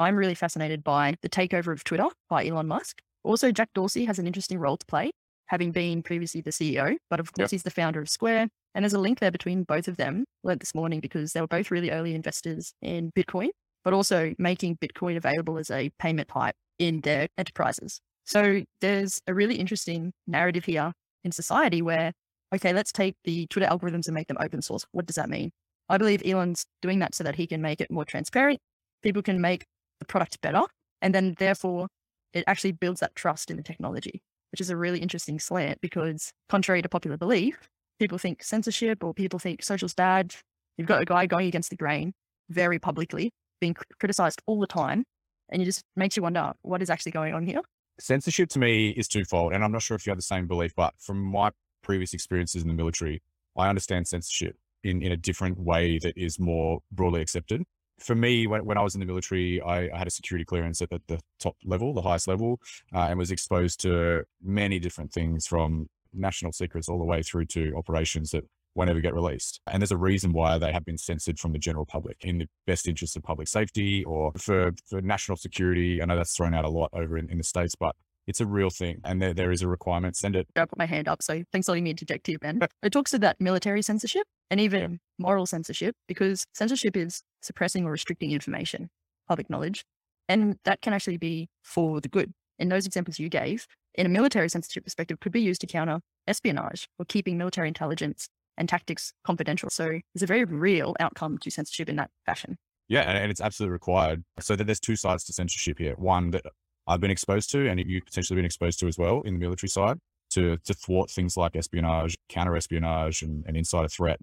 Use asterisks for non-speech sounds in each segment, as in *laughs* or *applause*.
I'm really fascinated by the takeover of Twitter by Elon Musk. Also, Jack Dorsey has an interesting role to play, having been previously the CEO, but of course, yep. he's the founder of Square. And there's a link there between both of them, learned this morning, because they were both really early investors in Bitcoin, but also making Bitcoin available as a payment type in their enterprises. So there's a really interesting narrative here in society where, okay, let's take the Twitter algorithms and make them open source. What does that mean? I believe Elon's doing that so that he can make it more transparent. People can make the product better. And then therefore it actually builds that trust in the technology, which is a really interesting slant because contrary to popular belief, people think censorship or people think social's bad. You've got a guy going against the grain very publicly, being criticized all the time. And it just makes you wonder what is actually going on here. Censorship to me is twofold. And I'm not sure if you have the same belief, but from my previous experiences in the military, I understand censorship in, in a different way that is more broadly accepted. For me, when, when I was in the military, I, I had a security clearance at the, the, top level, the highest level, uh, and was exposed to many different things from national secrets all the way through to operations that won't ever get released. And there's a reason why they have been censored from the general public in the best interest of public safety or for, for national security. I know that's thrown out a lot over in, in the States, but it's a real thing and there, there is a requirement. Send it. I put my hand up. So thanks for letting me interject here, Ben. *laughs* it talks to that military censorship and even yeah. moral censorship because censorship is suppressing or restricting information, public knowledge. And that can actually be for the good. In those examples you gave, in a military censorship perspective, could be used to counter espionage or keeping military intelligence and tactics confidential. So there's a very real outcome to censorship in that fashion. Yeah, and it's absolutely required. So that there's two sides to censorship here. One that I've been exposed to, and you've potentially been exposed to as well in the military side, to to thwart things like espionage, counter espionage, and, and insider threat.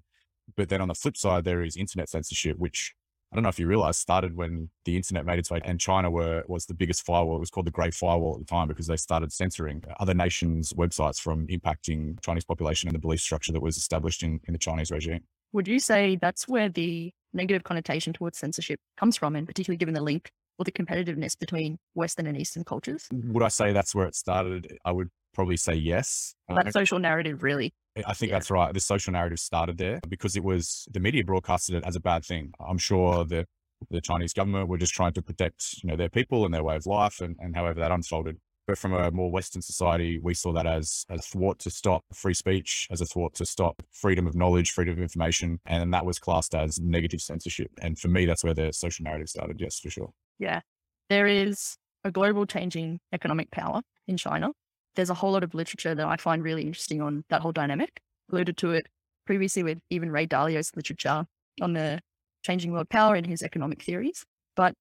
But then on the flip side, there is internet censorship, which I don't know if you realize started when the internet made its way and China were was the biggest firewall. It was called the Great Firewall at the time because they started censoring other nations' websites from impacting Chinese population and the belief structure that was established in, in the Chinese regime. Would you say that's where the negative connotation towards censorship comes from, and particularly given the link or the competitiveness between Western and Eastern cultures? Would I say that's where it started? I would probably say yes. That social narrative, really. I think yeah. that's right. The social narrative started there because it was the media broadcasted it as a bad thing. I'm sure the the Chinese government were just trying to protect, you know, their people and their way of life and, and however that unfolded. But from a more Western society, we saw that as as thwart to stop free speech, as a thwart to stop freedom of knowledge, freedom of information, and that was classed as negative censorship. And for me, that's where the social narrative started. Yes, for sure. Yeah. There is a global changing economic power in China. There's a whole lot of literature that I find really interesting on that whole dynamic. Alluded to it previously with even Ray Dalio's literature on the changing world power and his economic theories. But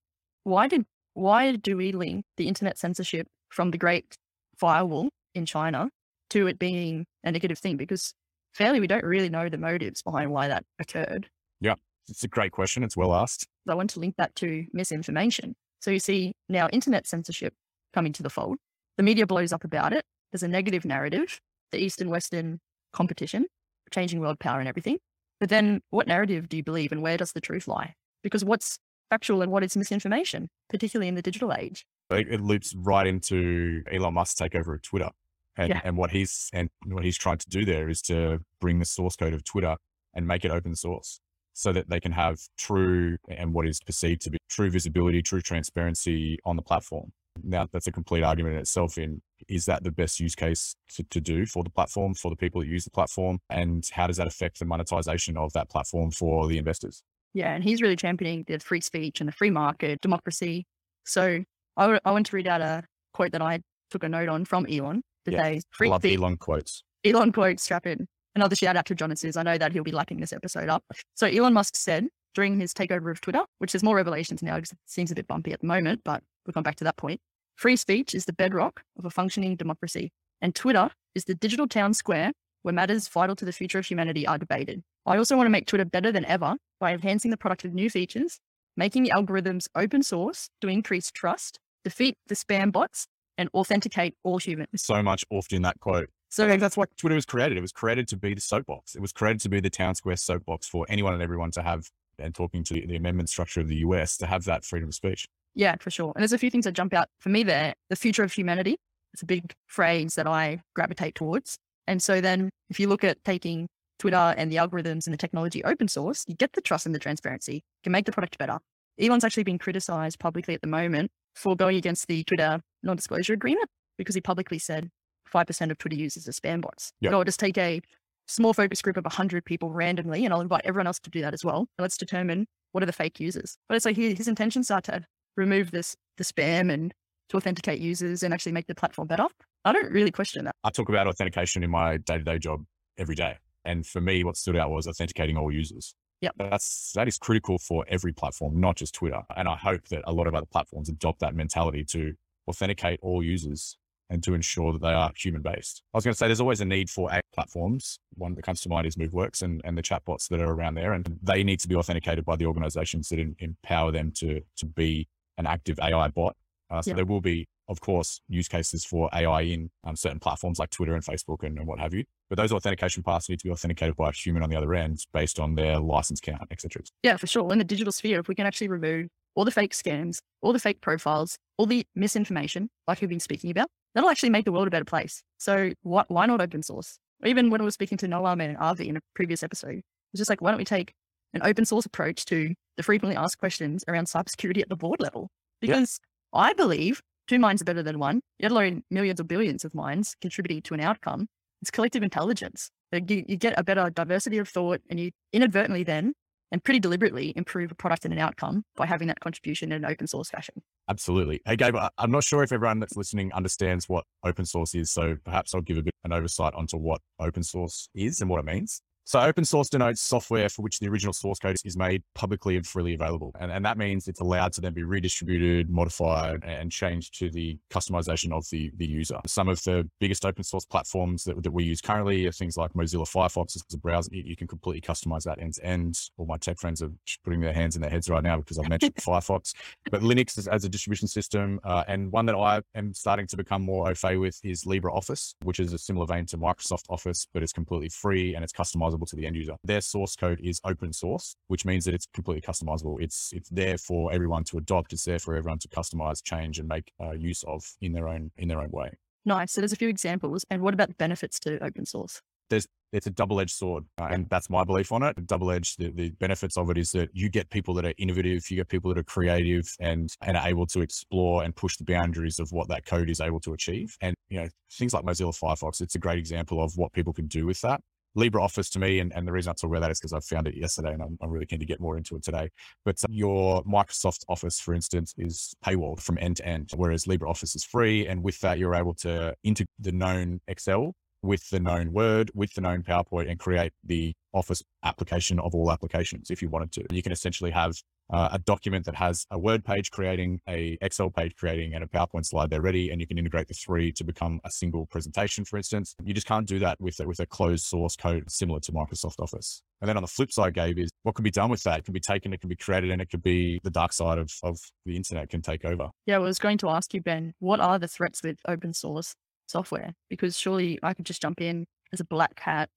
why did why do we link the internet censorship from the great firewall in China to it being a negative thing? Because fairly we don't really know the motives behind why that occurred. Yeah. It's a great question. It's well asked. I want to link that to misinformation. So you see now internet censorship coming to the fold. The media blows up about it. There's a negative narrative, the East and Western competition, changing world power and everything. But then what narrative do you believe and where does the truth lie? Because what's factual and what is misinformation, particularly in the digital age? It loops right into Elon Musk's takeover of Twitter. And, yeah. and what he's and what he's trying to do there is to bring the source code of Twitter and make it open source so that they can have true and what is perceived to be true visibility, true transparency on the platform. Now, that's a complete argument in itself in is that the best use case to, to do for the platform, for the people that use the platform? And how does that affect the monetization of that platform for the investors? Yeah, and he's really championing the free speech and the free market, democracy. So I, w- I want to read out a quote that I took a note on from Elon today. Yeah, free I love Elon quotes. Elon quotes, strap in. Another shout out to John Jonathan. I know that he'll be lacking this episode up. So Elon Musk said during his takeover of Twitter, which there's more revelations now because it seems a bit bumpy at the moment, but we'll come back to that point. Free speech is the bedrock of a functioning democracy, and Twitter is the digital town square where matters vital to the future of humanity are debated. I also want to make Twitter better than ever by enhancing the product with new features, making the algorithms open source to increase trust, defeat the spam bots, and authenticate all humans. So much often in that quote. So that's why Twitter was created. It was created to be the soapbox. It was created to be the town square soapbox for anyone and everyone to have, and talking to the amendment structure of the US, to have that freedom of speech. Yeah, for sure. And there's a few things that jump out for me there. The future of humanity. It's a big phrase that I gravitate towards. And so then if you look at taking Twitter and the algorithms and the technology open source, you get the trust and the transparency, you can make the product better. Elon's actually been criticized publicly at the moment for going against the Twitter non disclosure agreement because he publicly said 5% of Twitter users are spam bots. Yep. So I'll just take a small focus group of 100 people randomly and I'll invite everyone else to do that as well. And let's determine what are the fake users. But it's like his, his intentions are to remove this, the spam and to authenticate users and actually make the platform better. I don't really question that. I talk about authentication in my day to day job every day. And for me, what stood out was authenticating all users. Yep. That's that is critical for every platform, not just Twitter. And I hope that a lot of other platforms adopt that mentality to authenticate all users and to ensure that they are human based. I was going to say there's always a need for AI platforms. One that comes to mind is MoveWorks and, and the chatbots that are around there. And they need to be authenticated by the organizations that in, empower them to, to be an active AI bot. Uh, so Yeah. there will be, of course, use cases for AI in um, certain platforms like Twitter and Facebook and, and what have you. But those authentication paths need to be authenticated by a human on the other end based on their license count, etc. Yeah, for sure. In the digital sphere, if we can actually remove all the fake scams, all the fake profiles, all the misinformation, like we've been speaking about, that'll actually make the world a better place. So why, why not open source? Even when I was speaking to Noam and Avi in a previous episode, it's just like, why don't we take an open source approach to the frequently asked questions around cybersecurity at the board level? Yeah. Because I believe two minds are better than one, let alone millions or billions of minds contributing to an outcome. It's collective intelligence. You, you get a better diversity of thought and you inadvertently then and pretty deliberately improve a product and an outcome by having that contribution in an open source fashion. Absolutely. Hey, Gabe, I'm not sure if everyone that's listening understands what open source is. So perhaps I'll give a bit of an oversight onto what open source is and what it means. So open source denotes software for which the original source code is made publicly and freely available. And, and that means it's allowed to then be redistributed, modified, and changed to the customization of the, the user. Some of the biggest open source platforms that, that we use currently are things like Mozilla Firefox as a browser. You, you can completely customize that end to end. All my tech friends are putting their hands in their heads right now because I've mentioned *laughs* Firefox but Linux as, as a distribution system, uh, and one that I am starting to become more au fait with is LibreOffice, which is a similar vein to Microsoft Office, but it's completely free and it's customizable to the end user. Their source code is open source, which means that it's completely customizable. It's it's there for everyone to adopt. It's there for everyone to customize, change, and make uh, use of in their own in their own way. Nice. So there's a few examples. And what about the benefits to open source? There's it's a double-edged sword uh, and that's my belief on it double-edged the, the benefits of it is that you get people that are innovative you get people that are creative and and are able to explore and push the boundaries of what that code is able to achieve and you know things like mozilla firefox it's a great example of what people can do with that LibreOffice to me, and, and the reason I talk about that is because I found it yesterday and I'm, I'm really keen to get more into it today. But uh, your Microsoft Office, for instance, is paywalled from end to end, whereas LibreOffice is free. And with that, you're able to integrate the known Excel with the known Word, with the known PowerPoint, and create the Office application of all applications if you wanted to. You can essentially have uh, a document that has a Word page creating, a Excel page creating, and a PowerPoint slide there ready, and you can integrate the three to become a single presentation. For instance, you just can't do that with a, with a closed source code similar to Microsoft Office. And then on the flip side, Gabe, is what can be done with that? It can be taken, it can be created, and it could be the dark side of of the internet can take over. Yeah, I was going to ask you, Ben, what are the threats with open source software? Because surely I could just jump in as a black hat,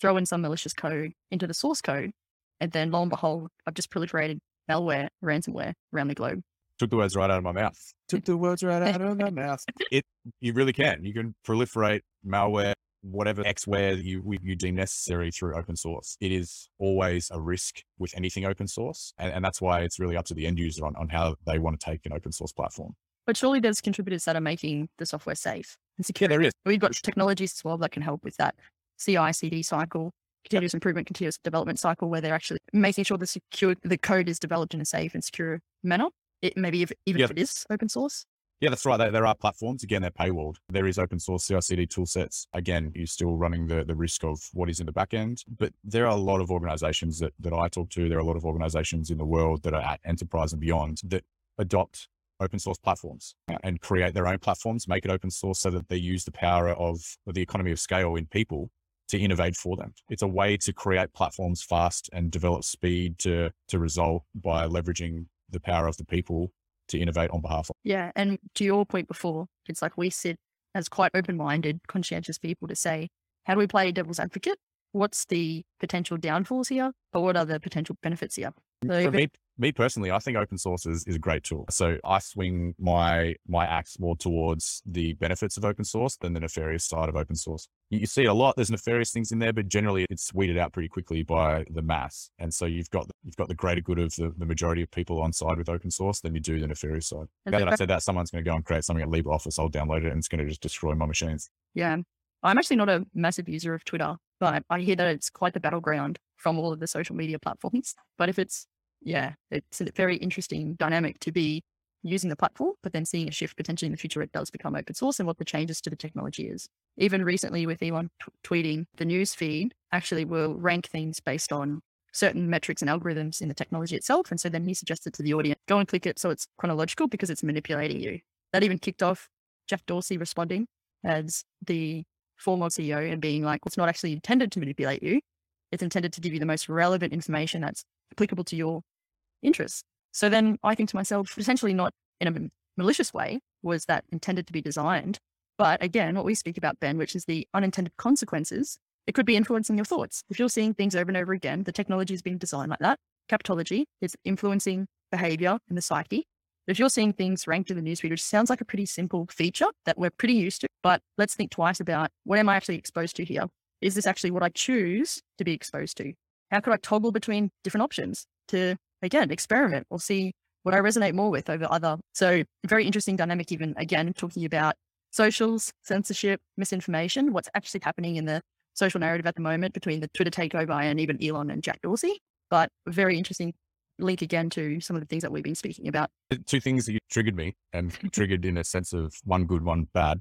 throw in some malicious code into the source code, and then lo and behold, I've just proliferated malware, ransomware around the globe. took the words right out of my mouth. Took the words right out of my *laughs* mouth. It you really can. You can proliferate malware, whatever Xware you you deem necessary through open source. It is always a risk with anything open source, and, and that's why it's really up to the end user on, on how they want to take an open source platform. But surely there's contributors that are making the software safe and Yeah, secure. there is. We've got technologies as well that can help with that CI CD cycle, continuous improvement, continuous development cycle, where they're actually making sure the secure the code is developed in a safe and secure manner. It maybe if, even Yeah. if it is open source. Yeah, that's right. There, there are platforms. Again, they're paywalled. There is open source CI/CD tool sets. Again, you're still running the, the risk of what is in the back end. But there are a lot of organizations that, that I talk to. There are a lot of organizations in the world that are at enterprise and beyond that adopt open source platforms and create their own platforms, make it open source so that they use the power of the economy of scale in people to innovate for them. It's a way to create platforms fast and develop speed to to result by leveraging the power of the people to innovate on behalf of. Yeah. And to your point before, it's like we sit as quite open minded, conscientious people to say, how do we play devil's advocate? What's the potential downfalls here? But what are the potential benefits here? So For me, me personally, I think open source is, is a great tool. So I swing my my axe more towards the benefits of open source than the nefarious side of open source. You, you see a lot. There's nefarious things in there, but generally it's weeded out pretty quickly by the mass. And so you've got you've got the greater good of the, the majority of people on side with open source than you do the nefarious side. Now that I said that, someone's going to go and create something at LibreOffice. I'll download it and it's going to just destroy my machines. Yeah. I'm actually not a massive user of Twitter, but I hear that it's quite the battleground from all of the social media platforms. But if it's yeah, it's a very interesting dynamic to be using the platform, but then seeing a shift potentially in the future, it does become open source and what the changes to the technology is. Even recently with Elon t- tweeting, the news feed actually will rank things based on certain metrics and algorithms in the technology itself. And so then he suggested to the audience, go and click it so it's chronological because it's manipulating you. That even kicked off Jeff Dorsey responding as the former CEO and being like, well, it's not actually intended to manipulate you. It's intended to give you the most relevant information that's applicable to your interests. So then I think to myself, potentially not in a malicious way, was that intended to be designed? But again, what we speak about, Ben, which is the unintended consequences, it could be influencing your thoughts. If you're seeing things over and over again, the technology is being designed like that. Captology is influencing behavior in the psyche. If you're seeing things ranked in the newsfeed, which sounds like a pretty simple feature that we're pretty used to, but let's think twice about what am I actually exposed to here? Is this actually what I choose to be exposed to? How could I toggle between different options to again, experiment or see what I resonate more with over other. So very interesting dynamic, even again, talking about socials, censorship, misinformation, what's actually happening in the social narrative at the moment between the Twitter takeover and even Elon and Jack Dorsey. But very interesting link again to some of the things that we've been speaking about. Two things that you triggered me and *laughs* triggered in a sense of one good, one bad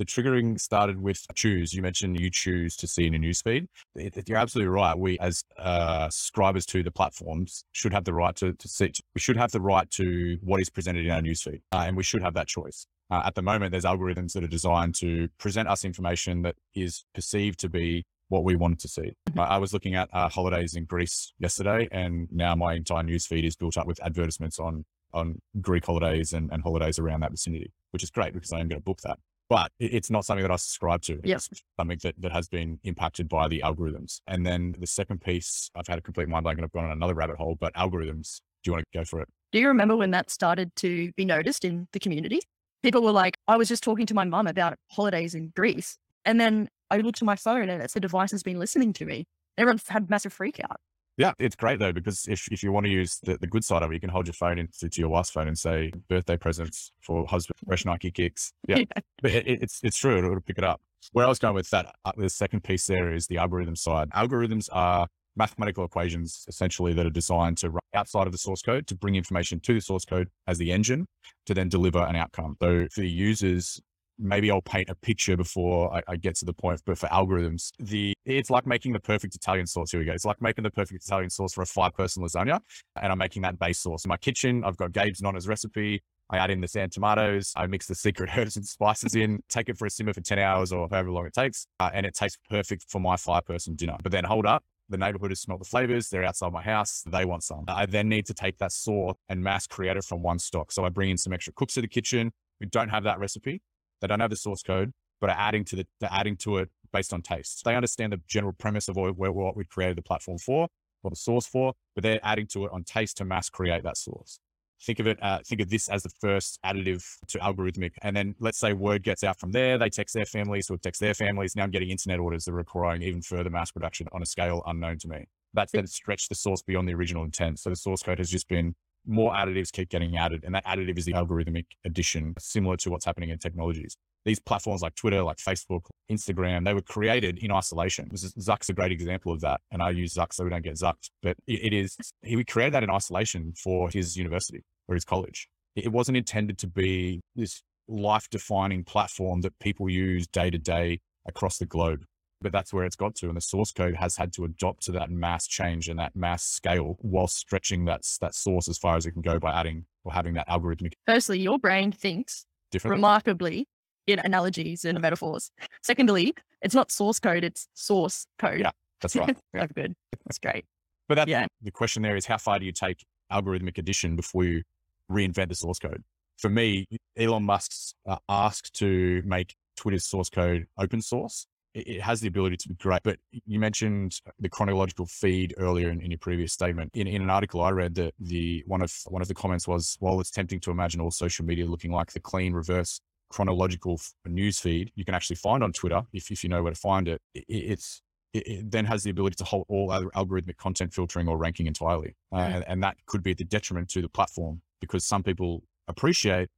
the triggering started with choose. You mentioned you choose to see in a newsfeed. You're absolutely right. We, as uh, subscribers to the platforms, should have the right to, to see. We should have the right to what is presented in our newsfeed, uh, and we should have that choice. Uh, at the moment, there's algorithms that are designed to present us information that is perceived to be what we wanted to see. Mm-hmm. I was looking at uh, holidays in Greece yesterday, and now my entire newsfeed is built up with advertisements on on Greek holidays and, and holidays around that vicinity, which is great because I am going to book that but it's not something that I subscribe to. Yes. It's something that, that has been impacted by the algorithms. And then the second piece, I've had a complete mind blank and I've gone on another rabbit hole, but algorithms, do you want to go for it? Do you remember when that started to be noticed in the community? People were like, I was just talking to my mum about holidays in Greece. And then I looked at my phone and it's the device has been listening to me. Everyone had massive freak out. Yeah, it's great though, because if, if you want to use the, the good side of it, you can hold your phone into to your wife's phone and say birthday presents for husband, fresh Nike kicks. Yeah, yeah. but it, it's, it's true. It'll, it'll pick it up. Where I was going with that, uh, the second piece there is the algorithm side. Algorithms are mathematical equations essentially that are designed to run outside of the source code to bring information to the source code as the engine to then deliver an outcome. So for the users, maybe I'll paint a picture before I, I, get to the point. But for algorithms, the it's like making the perfect Italian sauce. Here we go. It's like making the perfect Italian sauce for a five person lasagna, and I'm making that base sauce. In my kitchen, I've got Gabe's Nonna's recipe. I add in the sand tomatoes. I mix the secret *laughs* herbs and spices in, take it for a simmer for 10 hours or however long it takes. Uh, and it tastes perfect for my five person dinner. But then hold up, the neighborhood has smelled the flavors. They're outside my house. They want some. I then need to take that sauce and mass create it from one stock. So I bring in some extra cooks to the kitchen. We don't have that recipe. They don't have the source code, but are adding to the, they're adding to it based on taste. They understand the general premise of what, what we created the platform for, or the source for, but they're adding to it on taste to mass create that source. Think of it, uh, think of this as the first additive to algorithmic. And then let's say word gets out from there, they text their families, so it texts their families. Now I'm getting internet orders that are requiring even further mass production on a scale unknown to me. That's then stretched the source beyond the original intent. So the source code has just been more additives keep getting added. And that additive is the algorithmic addition, similar to what's happening in technologies. These platforms like Twitter, like Facebook, Instagram, they were created in isolation. Zuck's a great example of that. And I use Zuck so we don't get Zucked, but it is, he created that in isolation for his university or his college. It wasn't intended to be this life defining platform that people use day to day across the globe but that's where it's got to. And the source code has had to adopt to that mass change and that mass scale while stretching that, that source as far as it can go by adding or having that algorithmic. Firstly, your brain thinks remarkably in analogies and metaphors. Secondly, it's not source code, it's source code. Yeah, that's right. *laughs* Yeah. that's good. That's great. But that, yeah. the question there is how far do you take algorithmic addition before you reinvent the source code? For me, Elon Musk's uh, asked to make Twitter's source code open source it, it, has the ability to be great. But you mentioned the chronological feed earlier in, in, your previous statement. In, in an article I read, that the one of one of the comments was, while it's tempting to imagine all social media looking like the clean reverse chronological news feed, you can actually find on Twitter if if you know where to find it. it it's it, it, then has the ability to hold all other algorithmic content filtering or ranking entirely. Uh, mm. and, and, that could be at the detriment to the platform because some people appreciate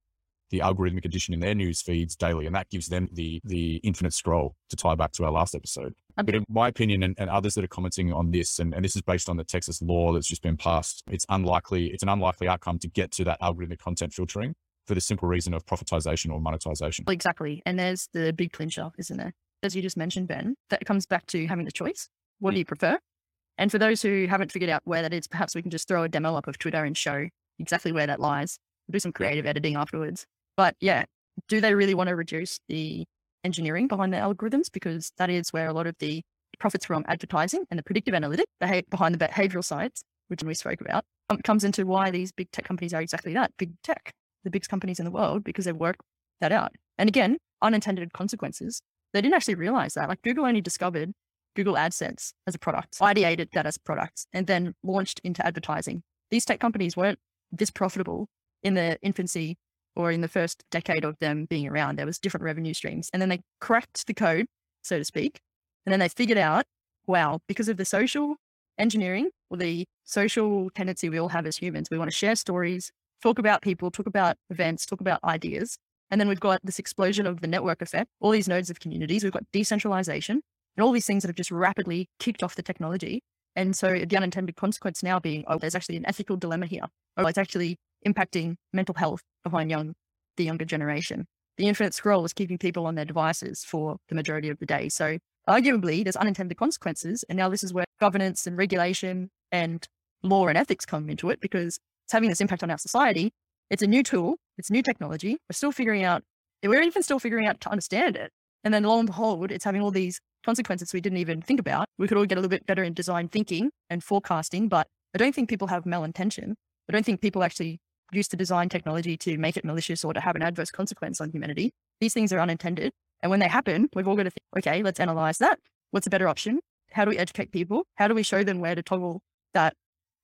the algorithmic addition in their news feeds daily, and that gives them the the infinite scroll to tie back to our last episode. Okay. But in my opinion, and, and, others that are commenting on this, and, and this is based on the Texas law that's just been passed, it's unlikely, it's an unlikely outcome to get to that algorithmic content filtering for the simple reason of profitization or monetization. Exactly. And there's the big clincher, isn't there? As you just mentioned, Ben, that comes back to having the choice. What do hmm. you prefer? And for those who haven't figured out where that is, perhaps we can just throw a demo up of Twitter and show exactly where that lies. We'll do some creative editing afterwards. But yeah, do they really want to reduce the engineering behind the algorithms? Because that is where a lot of the profits from advertising and the predictive analytic behind the behavioral sides, which we spoke about, um, comes into why these big tech companies are exactly that big tech, the biggest companies in the world, because they've worked that out. And again, unintended consequences. They didn't actually realize that. Like Google only discovered Google AdSense as a product, ideated that as a product, and then launched into advertising. These tech companies weren't this profitable in their infancy or in the first decade of them being around, there was different revenue streams. And then they cracked the code, so to speak. And then they figured out, wow, because of the social engineering or the social tendency we all have as humans, we want to share stories, talk about people, talk about events, talk about ideas. And then we've got this explosion of the network effect, all these nodes of communities. We've got decentralization and all these things that have just rapidly kicked off the technology. And so the unintended consequence now being, oh, there's actually an ethical dilemma here. Oh, it's actually impacting mental health behind young the younger generation. The infinite scroll is keeping people on their devices for the majority of the day. So arguably there's unintended consequences. And now this is where governance and regulation and law and ethics come into it because it's having this impact on our society. It's a new tool. It's new technology. We're still figuring out, we're even still figuring out to understand it. And then lo and behold, it's having all these consequences we didn't even think about. We could all get a little bit better in design thinking and forecasting, but I don't think people have malintention. I don't think people actually use to design technology to make it malicious or to have an adverse consequence on humanity. These things are unintended. And when they happen, we've all got to think, okay, let's analyze that. What's a better option? How do we educate people? How do we show them where to toggle that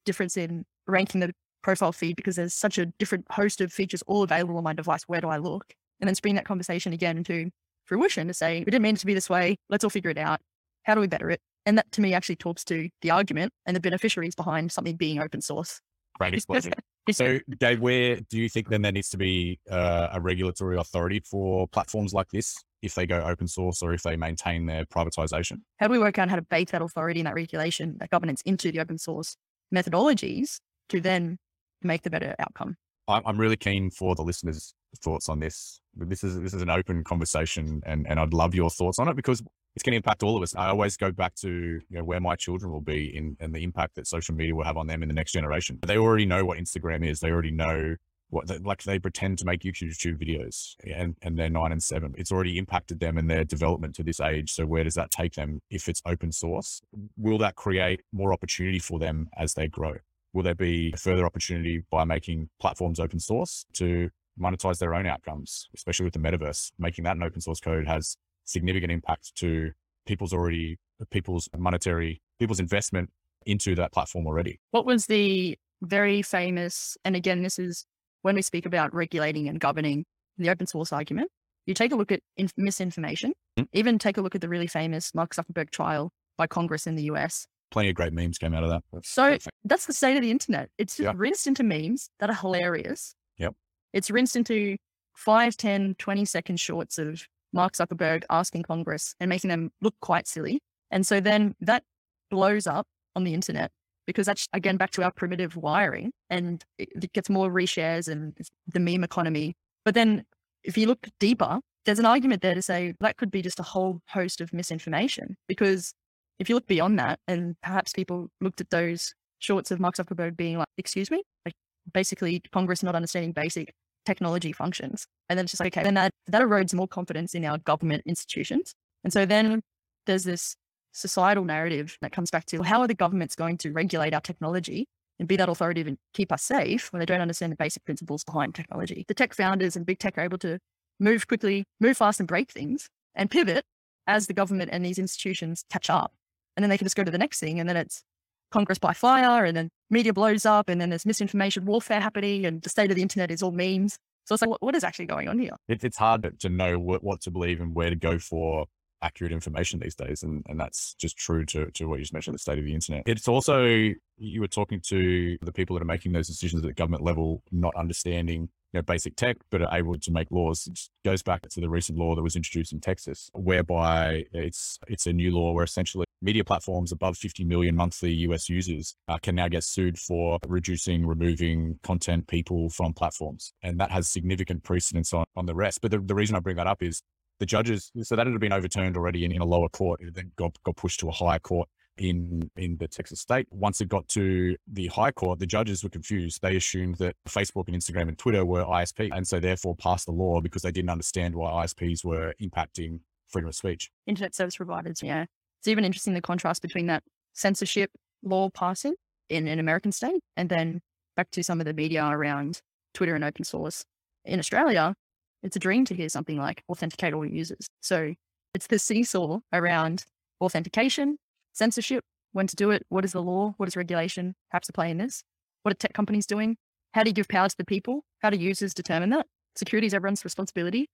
difference in ranking the profile feed? Because there's such a different host of features all available on my device. Where do I look? And then bring that conversation again into fruition to say, we didn't mean it to be this way. Let's all figure it out. How do we better it? And that to me actually talks to the argument and the beneficiaries behind something being open source. Explosion. So, Dave, where do you think then there needs to be uh, a regulatory authority for platforms like this if they go open source or if they maintain their privatization? How do we work out how to bake that authority and that regulation, that governance into the open source methodologies to then make the better outcome? I'm really keen for the listeners' thoughts on this. This is this is an open conversation, and and I'd love your thoughts on it because it's going to impact all of us. I always go back to you know, where my children will be in and the impact that social media will have on them in the next generation. They already know what Instagram is. They already know what they, like they pretend to make YouTube videos and, and they're nine and seven. It's already impacted them in their development to this age. So where does that take them if it's open source? Will that create more opportunity for them as they grow? Will there be further opportunity by making platforms open source to monetize their own outcomes, especially with the metaverse? Making that an open source code has significant impact to people's already people's monetary people's investment into that platform already. What was the very famous and again this is when we speak about regulating and governing the open source argument, you take a look at in- misinformation, mm-hmm. even take a look at the really famous Mark Zuckerberg trial by Congress in the US. Plenty of great memes came out of that. That's so perfect. that's the state of the internet. It's just rinsed into memes that are hilarious. Yep. It's rinsed into 5, 10, 20 second shorts of Mark Zuckerberg asking Congress and making them look quite silly. And so then that blows up on the internet because that's again back to our primitive wiring and it gets more reshares and the meme economy. But then if you look deeper, there's an argument there to say that could be just a whole host of misinformation because if you look beyond that and perhaps people looked at those shorts of Mark Zuckerberg being like, excuse me, like basically Congress not understanding basic technology functions. And then it's just like, okay, then that, that erodes more confidence in our government institutions. And so then there's this societal narrative that comes back to how are the governments going to regulate our technology and be that authoritative and keep us safe when they don't understand the basic principles behind technology. The tech founders and big tech are able to move quickly, move fast and break things and pivot as the government and these institutions catch up. And then they can just go to the next thing. And then it's Congress by fire, and then media blows up, and then there's misinformation warfare happening, and the state of the internet is all memes. So it's like, what, what is actually going on here? It, it's hard to know what, what to believe and where to go for accurate information these days. And, and that's just true to, to what you just mentioned, the state of the internet. It's also, you were talking to the people that are making those decisions at the government level, not understanding you know, basic tech, but are able to make laws. It goes back to the recent law that was introduced in Texas, whereby it's it's a new law where essentially media platforms above 50 million monthly US users uh, can now get sued for reducing, removing content, people from platforms. And that has significant precedence on, on the rest. But the, the reason I bring that up is the judges, so that had been overturned already in, in a lower court. It then got, got pushed to a higher court in in the Texas state. Once it got to the high court, the judges were confused. They assumed that Facebook and Instagram and Twitter were ISP, and so therefore passed the law because they didn't understand why ISPs were impacting freedom of speech. Internet service providers, yeah. It's even interesting the contrast between that censorship law passing in an American state and then back to some of the media around Twitter and open source. In Australia, it's a dream to hear something like authenticate all users. So it's the seesaw around authentication, censorship, when to do it, what is the law, what is regulation, perhaps to play in this, what are tech companies doing, how do you give power to the people, how do users determine that? Security is everyone's responsibility.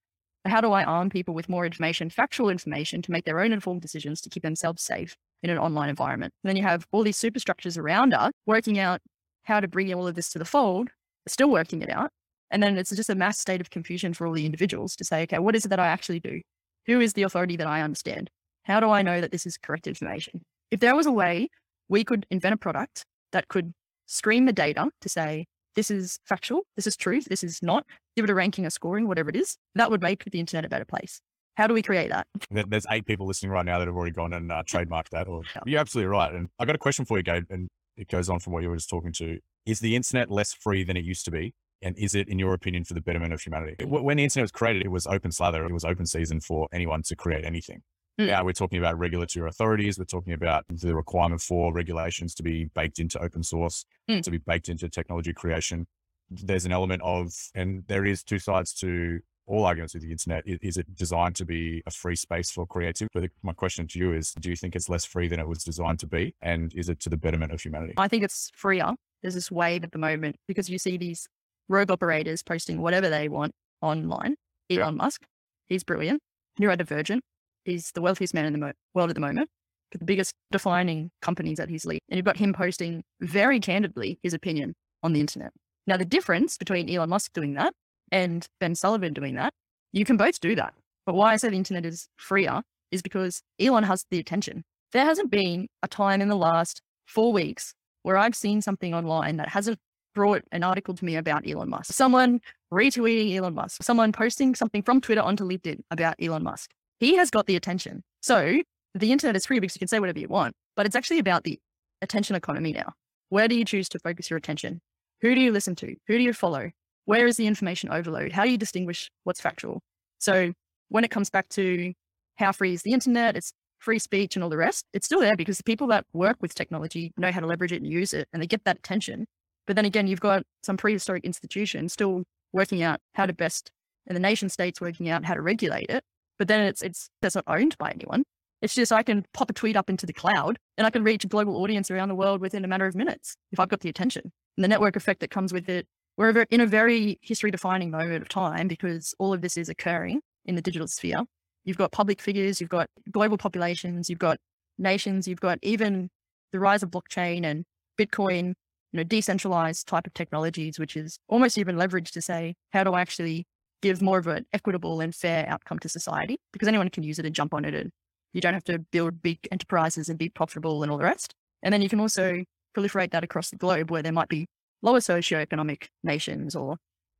How do I arm people with more information, factual information, to make their own informed decisions to keep themselves safe in an online environment? And then you have all these superstructures around us working out how to bring all of this to the fold, still working it out. And then it's just a mass state of confusion for all the individuals to say, okay, what is it that I actually do? Who is the authority that I understand? How do I know that this is correct information? If there was a way we could invent a product that could screen the data to say, this is factual, this is truth, this is not, give it a ranking, a scoring, whatever it is, that would make the internet a better place. How do we create that? *laughs* There's eight people listening right now that have already gone and uh, trademarked that. Or yeah. you're absolutely right. And I got a question for you, Gabe, and it goes on from what you were just talking to. Is the internet less free than it used to be? And is it, in your opinion, for the betterment of humanity? When the internet was created, it was open slather. It was open season for anyone to create anything. Mm. Now we're talking about regulatory authorities. We're talking about the requirement for regulations to be baked into open source, mm. to be baked into technology creation. There's an element of, and there is two sides to all arguments with the internet. Is it designed to be a free space for creativity? But my question to you is, do you think it's less free than it was designed to be? And is it to the betterment of humanity? I think it's freer. There's this wave at the moment because you see these rogue operators posting whatever they want online. Elon yeah. Musk, he's brilliant, neurodivergent, He's the wealthiest man in the mo- world at the moment, the biggest defining companies that he's leading. And you've got him posting very candidly his opinion on the internet. Now, the difference between Elon Musk doing that and Ben Sullivan doing that, you can both do that. But why I say the internet is freer is because Elon has the attention. There hasn't been a time in the last four weeks where I've seen something online that hasn't brought an article to me about Elon Musk. Someone retweeting Elon Musk, someone posting something from Twitter onto LinkedIn about Elon Musk. He has got the attention. So the internet is free because you can say whatever you want, but it's actually about the attention economy now. Where do you choose to focus your attention? Who do you listen to? Who do you follow? Where is the information overload? How do you distinguish what's factual? So when it comes back to how free is the internet, it's free speech and all the rest, it's still there because the people that work with technology know how to leverage it and use it and they get that attention. But then again, you've got some prehistoric institutions still working out how to best, and the nation states working out how to regulate it. But then it's it's that's not owned by anyone. It's just I can pop a tweet up into the cloud and I can reach a global audience around the world within a matter of minutes if I've got the attention. And the network effect that comes with it. We're in a very history defining moment of time because all of this is occurring in the digital sphere. You've got public figures, you've got global populations, you've got nations, you've got even the rise of blockchain and Bitcoin, you know, decentralized type of technologies, which is almost even leveraged to say, how do I actually give more of an equitable and fair outcome to society because anyone can use it and jump on it and you don't have to build big enterprises and be profitable and all the rest. And then you can also proliferate that across the globe where there might be lower socioeconomic nations or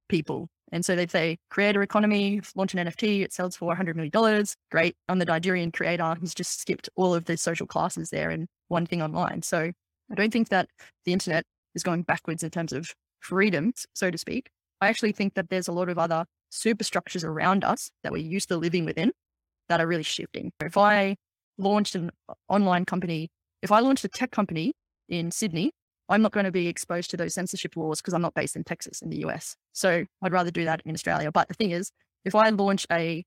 people. And so they create a economy, launch an NFT, it sells for $100 million. Great. On the Nigerian creator, he's just skipped all of the social classes there in one thing online. So I don't think that the internet is going backwards in terms of freedoms, so to speak. I actually think that there's a lot of other superstructures around us that we're used to living within that are really shifting. If I launched an online company, if I launched a tech company in Sydney, I'm not going to be exposed to those censorship laws because I'm not based in Texas in the US. So I'd rather do that in Australia. But the thing is, if I launch a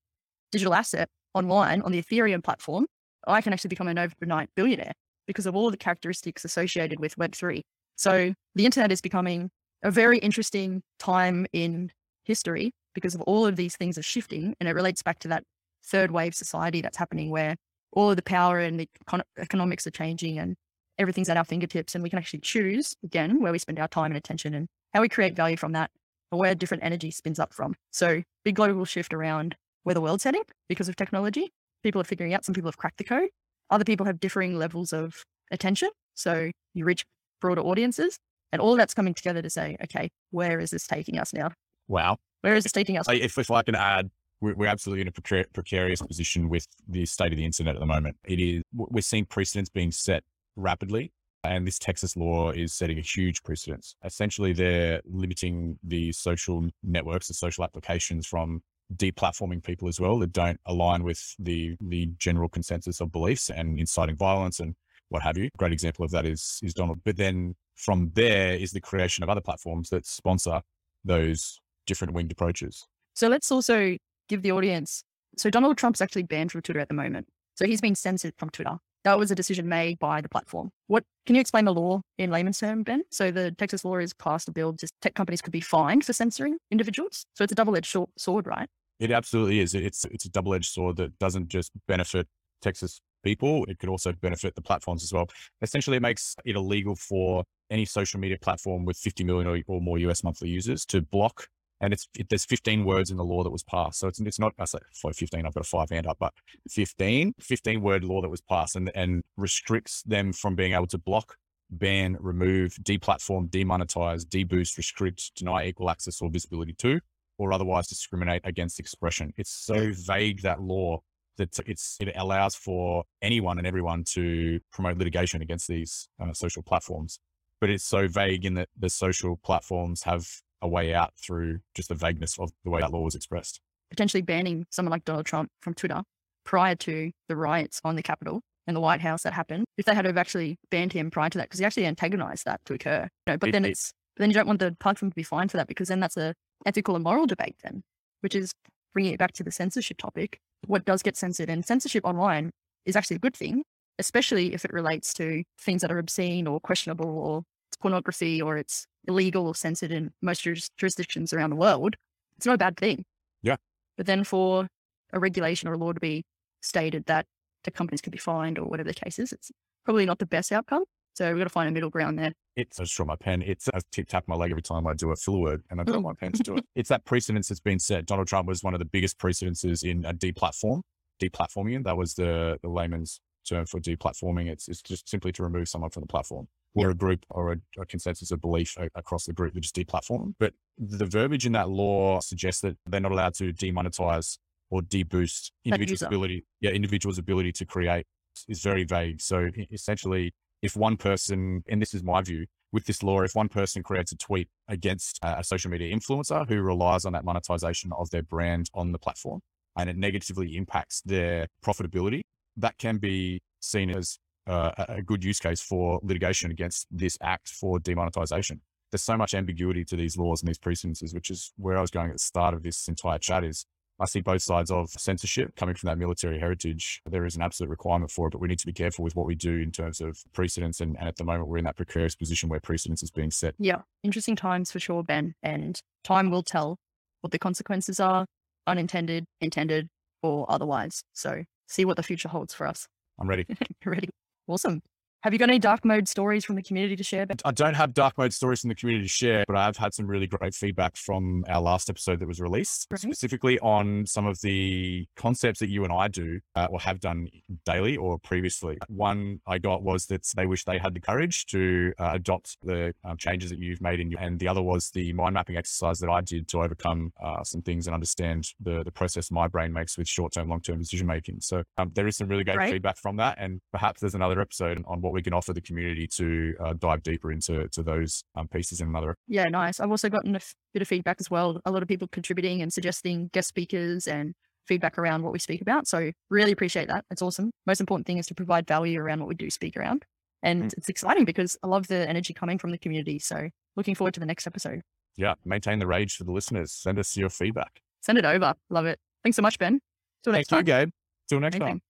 digital asset online on the Ethereum platform, I can actually become an overnight billionaire because of all the characteristics associated with Web3. So the internet is becoming a very interesting time in history because of all of these things are shifting. And it relates back to that third wave society that's happening where all of the power and the econ- economics are changing and everything's at our fingertips. And we can actually choose again where we spend our time and attention and how we create value from that or where different energy spins up from. So big global shift around where the world's heading because of technology. People are figuring out, some people have cracked the code. Other people have differing levels of attention. So you reach broader audiences and all that's coming together to say, okay, where is this taking us now? Wow. Where is this taking us? If, if I can add, we're, we're absolutely in a precar- precarious position with the state of the internet at the moment. It is, we're seeing precedents being set rapidly. And this Texas law is setting a huge precedence. Essentially, they're limiting the social networks, the social applications from deplatforming people as well that don't align with the the general consensus of beliefs and inciting violence and what have you. Great example of that is is Donald. But then from there is the creation of other platforms that sponsor those different winged approaches. So let's also give the audience. So Donald Trump's actually banned from Twitter at the moment. So he's been censored from Twitter. That was a decision made by the platform. What can you explain the law in layman's term, Ben? So the Texas law is passed a bill just tech companies could be fined for censoring individuals. So it's a double-edged sword, right? It absolutely is. It's it's a double-edged sword that doesn't just benefit Texas people, it could also benefit the platforms as well. Essentially, it makes it illegal for any social media platform with 50 million or, or more US monthly users to block. And it's it, there's 15 words in the law that was passed. So it's it's not I say 15. I've got a five hand up, but 15 15 word law that was passed and and restricts them from being able to block, ban, remove, deplatform, demonetize, deboost, restrict, deny equal access or visibility to, or otherwise discriminate against expression. It's so vague that law that it's it allows for anyone and everyone to promote litigation against these uh, social platforms. But it's so vague in that the social platforms have a way out through just the vagueness of the way that law was expressed. Potentially banning someone like Donald Trump from Twitter prior to the riots on the Capitol and the White House that happened, if they had have actually banned him prior to that, because he actually antagonized that to occur. You know, but it, then it's but then you don't want the platform to be fined for that because then that's a ethical and moral debate then, which is bringing it back to the censorship topic what does get censored. And censorship online is actually a good thing, especially if it relates to things that are obscene or questionable or pornography or it's illegal or censored in most jurisdictions around the world. It's not a bad thing. Yeah. But then for a regulation or a law to be stated that the companies could be fined or whatever the case is, it's probably not the best outcome. So we've got to find a middle ground there. It's I just draw my pen. It's uh, I tip tap my leg every time I do a filler word and I draw mm. my pen to do it. *laughs* It's that precedence that's been set. Donald Trump was one of the biggest precedences in a deplatform, deplatforming. That was the the layman's term for deplatforming. It's it's just simply to remove someone from the platform. Or a group or a, a consensus of belief across the group that just deplatform. But the verbiage in that law suggests that they're not allowed to demonetize or deboost individuals' ability, yeah, individuals' ability to create is very vague. So essentially, if one person, and this is my view, with this law, if one person creates a tweet against a social media influencer who relies on that monetization of their brand on the platform and it negatively impacts their profitability, that can be seen as uh, a good use case for litigation against this act for demonetization. There's so much ambiguity to these laws and these precedences, which is where I was going at the start of this entire chat is I see both sides of censorship coming from that military heritage. There is an absolute requirement for it, but we need to be careful with what we do in terms of precedents. And, and at the moment, we're in that precarious position where precedence is being set. Yeah, interesting times for sure, Ben. And time will tell what the consequences are, unintended, intended, or otherwise. So see what the future holds for us. I'm ready. *laughs* ready. Awesome. Have you got any dark mode stories from the community to share? I don't have dark mode stories from the community to share, but I've had some really great feedback from our last episode that was released, right. specifically on some of the concepts that you and I do uh, or have done daily or previously. One I got was that they wish they had the courage to uh, adopt the um, changes that you've made in your, and the other was the mind mapping exercise that I did to overcome uh, some things and understand the, the process my brain makes with short term, long term decision making. So um, there is some really great right. feedback from that. And perhaps there's another episode on what we can offer the community to uh, dive deeper into to those um, pieces in another. Yeah, nice. I've also gotten a f- bit of feedback as well. A lot of people contributing and suggesting guest speakers and feedback around what we speak about. So really appreciate that. It's awesome. Most important thing is to provide value around what we do speak around. And mm. it's exciting because I love the energy coming from the community. So looking forward to the next episode. Yeah. Maintain the rage for the listeners. Send us your feedback. Send it over. Love it. Thanks so much, Ben. Till next Thank time. you, Gabe. Till next Amazing. time.